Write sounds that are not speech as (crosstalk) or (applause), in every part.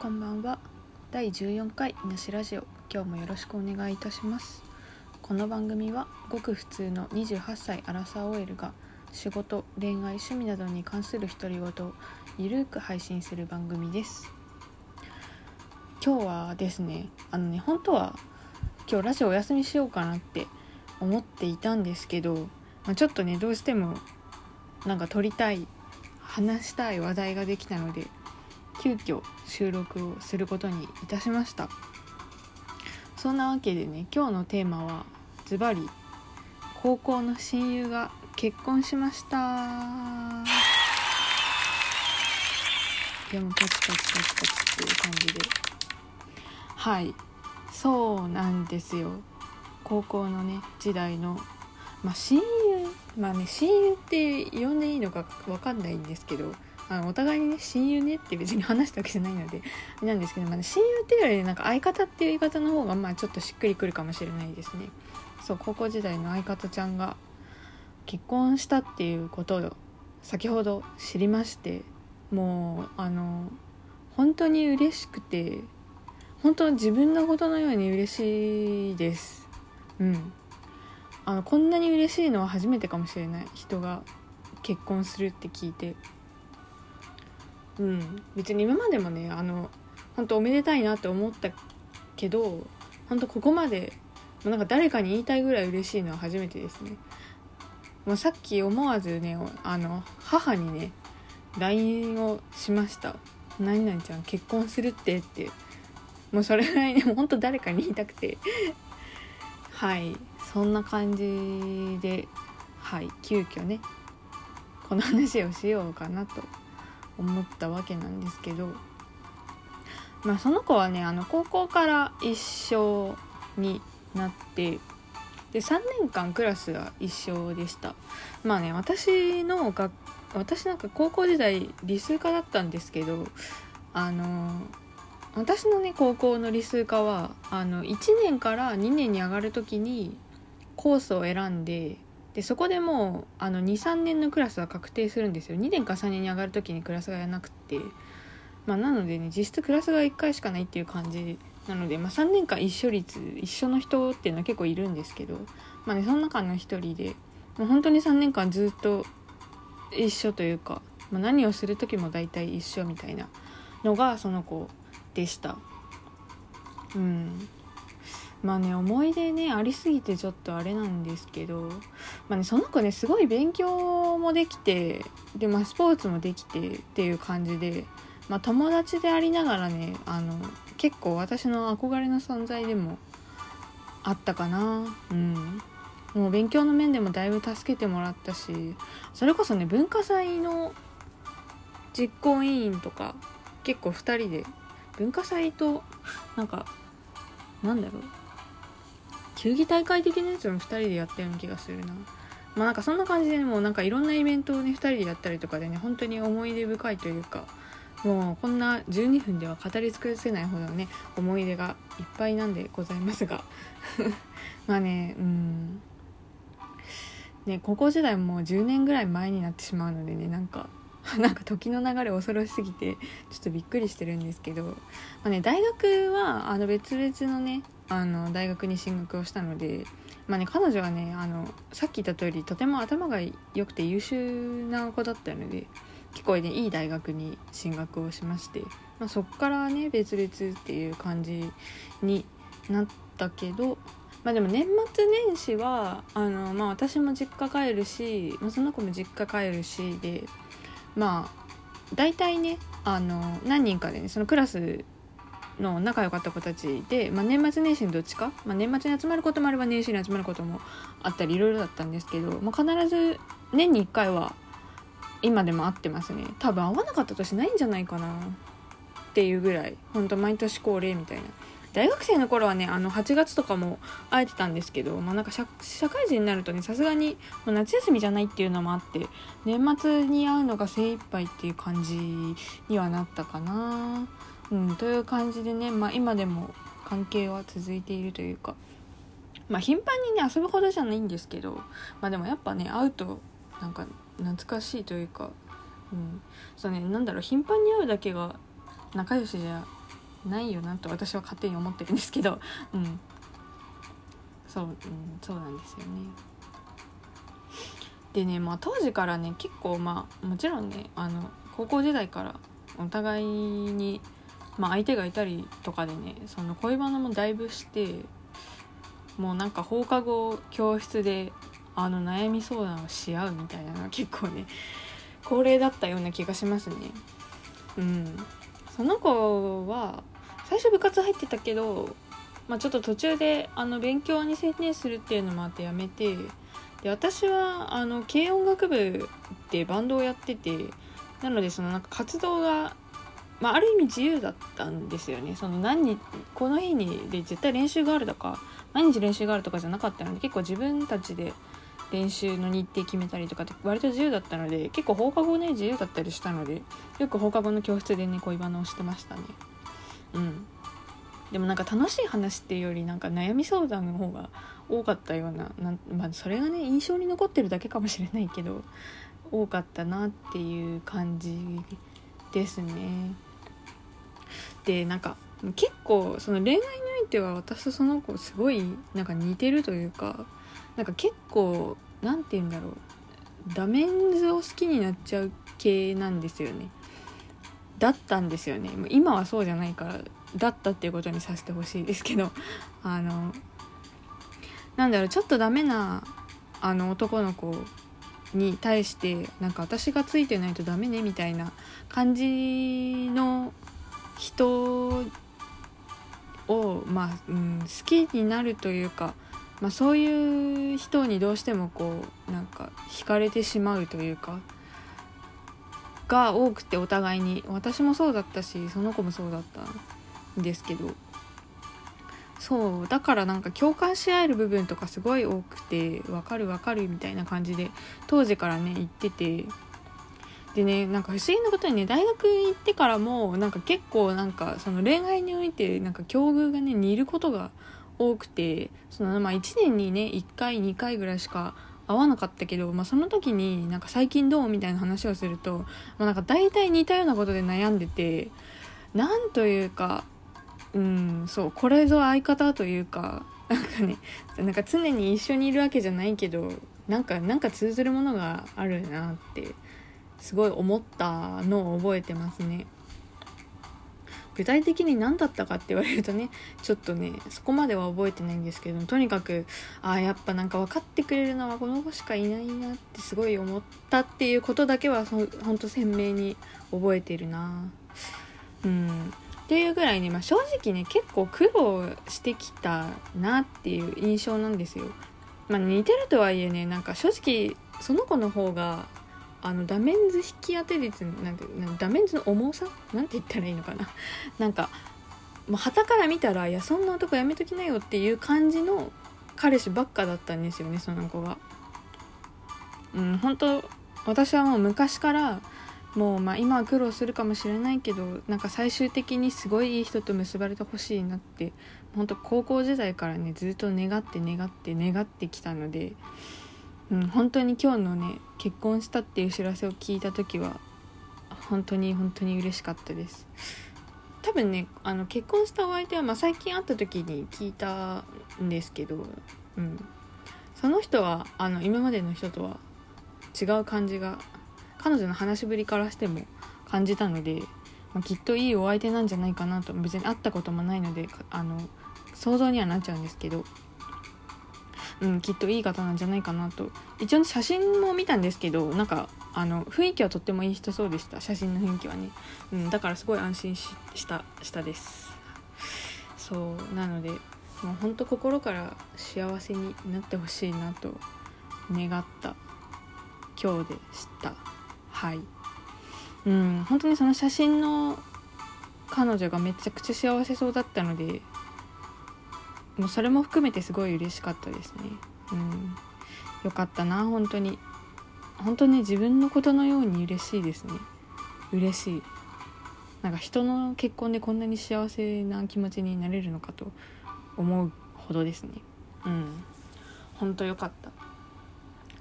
こんばんは。第14回なしラジオ。今日もよろしくお願いいたします。この番組はごく普通の28歳アラサー OL が仕事恋愛趣味などに関する独り言をゆるーく配信する番組です。今日はですねあのね本当は今日ラジオお休みしようかなって思っていたんですけど、まあ、ちょっとねどうしてもなんか撮りたい話したい話題ができたので急遽収録をすることにいたしました。そんなわけでね今日のテーマはズバリ高校の親友が結婚しました。でもパチパチパチパチっていう感じで。はい。そうなんですよ。高校のね時代のまあ親友まあね親友って呼んでいいのか分かんないんですけどあのお互いにね親友ねって別に話したわけじゃないのでなんですけど、まあ、親友っていうよりなんか相方っていう言い方の方がまあちょっとしっくりくるかもしれないですね。そう高校時代の相方ちゃんが結婚したっていうことを先ほど知りましてもうあの本当に嬉しくて本当自分のことのように嬉しいです。うん。あのこんなに嬉しいのは初めてかもしれない人が結婚するって聞いてうん。別に今までもねあの本当おめでたいなって思ったけど本当ここまでもうなんか誰かに言いたいぐらい嬉しいのは初めてですね。もうさっき思わずねあの母にね LINE をしました「何々ちゃん結婚するって」って。もうそれぐらいねほんと誰かに言いたくて。はい。そんな感じではい。急遽ねこの話をしようかなと思ったわけなんですけどまあその子はねあの高校から一緒になってで3年間クラスが一緒でした。まあね私の学私なんか高校時代理数科だったんですけどあの私のね高校の理数科はあの1年から2年に上がる時にコースを選んででそこでもう23年のクラスは確定するんですよ。2年か3年に上がる時にクラスがやらなくて。まあなのでね実質クラスが1回しかないっていう感じなので、まあ、3年間一緒率一緒の人っていうのは結構いるんですけど。まあねその中の一人でもう本当に3年間ずっと一緒というか、まあ、何をする時も大体一緒みたいなのがその子でした。うん。まあね思い出ねありすぎてちょっとあれなんですけど、まあね、その子ねすごい勉強もできてで、まあ、スポーツもできてっていう感じで、まあ、友達でありながらねあの結構私の憧れの存在でもあったかな。うん。もう勉強の面でもだいぶ助けてもらったしそれこそね文化祭の実行委員とか結構2人で文化祭となんかなんだろう。球技大会的なやつも2人でやったような気がするな。まあなんかそんな感じでもうなんかいろんなイベントをね2人でやったりとかでね本当に思い出深いというかもうこんな12分では語り尽くせないほどね思い出がいっぱいなんでございますが。(laughs) まあねうん。ね高校時代もう10年ぐらい前になってしまうのでねなんか (laughs) なんか時の流れ恐ろしすぎてちょっとびっくりしてるんですけど、まあね、大学はあの別々のねあの大学に進学をしたので、まあね、彼女はねあのさっき言った通りとても頭が良くて優秀な子だったので結構ねいい大学に進学をしまして、まあ、そこからね別々っていう感じになったけどまあでも年末年始はあの、まあ、私も実家帰るし、まあ、その子も実家帰るしでまあ大体ねあの何人かでねそのクラスの仲良かった子たちで、まあ、年末年始にどっちか、まあ、年末に集まることもあれば年始に集まることもあったりいろいろだったんですけど、まあ、必ず年に1回は今でも会ってますね多分会わなかった年ないんじゃないかなっていうぐらいほんと毎年恒例みたいな大学生の頃はねあの8月とかも会えてたんですけど、まあ、なんか社会人になるとねさすがにもう夏休みじゃないっていうのもあって年末に会うのが精一杯っていう感じにはなったかな。うん、という感じでね、まあ、今でも関係は続いているというか、まあ、頻繁にね遊ぶほどじゃないんですけど、まあ、でもやっぱね会うとなんか懐かしいというか、うん、そうねなんだろう頻繁に会うだけが仲良しじゃないよなと私は勝手に思ってるんですけど。(laughs) うん。そう、うん、そうなんですよね。でねまあ当時からね結構まあもちろんねあの高校時代からお互いに、まあ、相手がいたりとかでねその恋バナもだいぶしてもうなんか放課後教室であの悩み相談をし合うみたいなのが結構ね恒例だったような気がしますね。うん。その子は最初部活入ってたけど、まあ、ちょっと途中であの勉強に専念するっていうのもあってやめてで私はあの軽音楽部でバンドをやっててなのでそのなんか活動が、まあ、ある意味自由だったんですよね。その何にこの日にで絶対練習があるとか毎日練習があるとかじゃなかったので結構自分たちで練習の日程決めたりとかって割と自由だったので結構放課後ね自由だったりしたのでよく放課後の教室でね恋バナをしてましたね。うん。でもなんか楽しい話っていうよりなんか悩み相談の方が多かったようななん、まあ、それがね印象に残ってるだけかもしれないけど多かったなっていう感じですね。でなんか結構その恋愛においては私とその子すごいなんか似てるというかなんか結構何て言うんだろうダメンズを好きになっちゃう系なんですよね。だったんですよね今はそうじゃないからだったっていうことにさせてほしいですけど (laughs) あのなんだろうちょっとダメなあの男の子に対してなんか私がついてないとダメねみたいな感じの人を、まあうん、好きになるというか、まあ、そういう人にどうしてもこうなんか惹かれてしまうというかが多くてお互いに私もそうだったしその子もそうだったんですけどそうだからなんか共感し合える部分とかすごい多くて分かる分かるみたいな感じで当時からね言っててでねなんか不思議なことにね大学行ってからもなんか結構なんかその恋愛においてなんか境遇がね似ることが多くてそのまあ1年にね1回2回ぐらいしか会わなかったけど、まあ、その時になんか最近どうみたいな話をすると、まあ、なんか大体似たようなことで悩んでてなんというかうんそうこれぞ相方というかなんかねなんか常に一緒にいるわけじゃないけどなんかなんか通ずるものがあるなってすごい思ったのを覚えてますね。具体的に何だったかって言われるとね (laughs) ちょっとねそこまでは覚えてないんですけどとにかくああやっぱなんか分かってくれるのはこの子しかいないなってすごい思ったっていうことだけはほんと鮮明に覚えてるなうんっていうぐらいね、まあ、正直ね結構苦労してきたなっていう印象なんですよ。まあ、似てるとはいえねなんか正直その子の方があのダメンズ引き当て率なんてダメンズの重さ？なんて言ったらいいのかな？(laughs) なんかもう旗から見たらいやそんな男やめときなよっていう感じの彼氏ばっかだったんですよねその子が。うん本当私はもう昔からもうまあ今は苦労するかもしれないけどなんか最終的にすごいいい人と結ばれてほしいなって本当高校時代からねずっと願って願って願ってきたので、うん、本当に今日のね結婚したっていう知らせを聞いた時は本当に本当に嬉しかったです。多分ねあの結婚したお相手は、まあ、最近会った時に聞いたんですけど、うん、その人はあの今までの人とは違う感じが彼女の話しぶりからしても感じたので、まあ、きっといいお相手なんじゃないかなと。別に会ったこともないのであの想像にはなっちゃうんですけど、うん、きっといい方なんじゃないかなと。一応写真も見たんですけどなんかあの雰囲気はとってもいい人そうでした。写真の雰囲気はね、うん、だからすごい安心したしたです。そうなのでもうほんと心から幸せになってほしいなと願った今日でした。はい。うん本当にその写真の彼女がめちゃくちゃ幸せそうだったのでもうそれも含めてすごい嬉しかったですね。うん。よかったな本当に。本当に自分のことのように嬉しいですね。嬉しい。なんか人の結婚でこんなに幸せな気持ちになれるのかと思うほどですね。うん。本当よかった。っ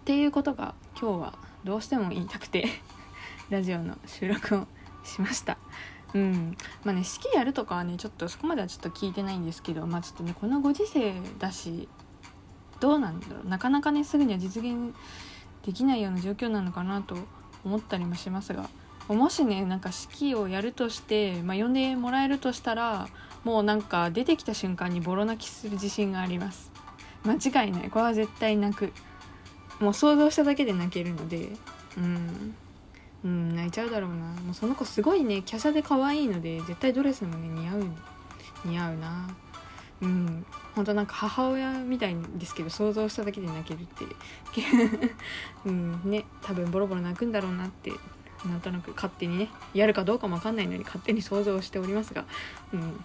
ていうことが今日はどうしても言いたくてラジオの収録をしました。うん。まあね式やるとかはねちょっとそこまではちょっと聞いてないんですけどまあちょっとねこのご時世だしどうなんだろう。なかなかねすぐには実現できないような状況なのかなと思ったりもしますがもしねなんか式をやるとして、まあ、呼んでもらえるとしたらもうなんか出てきた瞬間にボロ泣きする自信があります。間違いない。これは絶対泣く。もう想像しただけで泣けるのでうん。うん泣いちゃうだろうな。もうその子すごいね華奢で可愛いので絶対ドレスもね似合う似合うな。うん本当なんか母親みたいんですけど想像しただけで泣けるってう。(laughs) んね多分ボロボロ泣くんだろうなってなんとなく勝手にねやるかどうかも分かんないのに勝手に想像しておりますが。うん。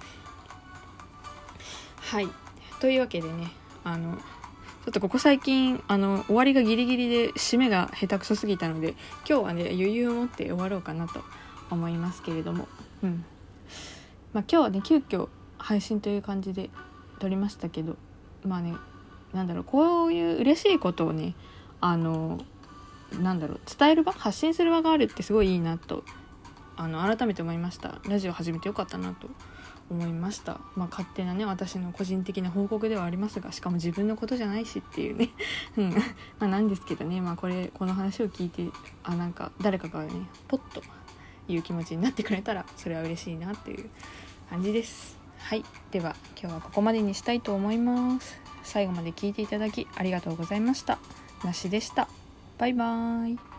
はい。というわけでねあのちょっとここ最近あの終わりがギリギリで締めが下手くそすぎたので今日はね余裕を持って終わろうかなと思いますけれども。うん。まあ今日はね急遽配信という感じで撮りましたけどまあねなんだろうこういう嬉しいことをねあのなんだろう伝える場発信する場があるってすごいいいなとあの改めて思いました。ラジオ始めてよかったなと。思いました。まあ勝手なね私の個人的な報告ではありますがしかも自分のことじゃないしっていうね。(laughs) うん。まあなんですけどね。まあこれこの話を聞いてあなんか誰かがねポッという気持ちになってくれたらそれは嬉しいなっていう感じです。はい。では今日はここまでにしたいと思います。最後まで聞いていただきありがとうございました。なしでした。バイバーイ。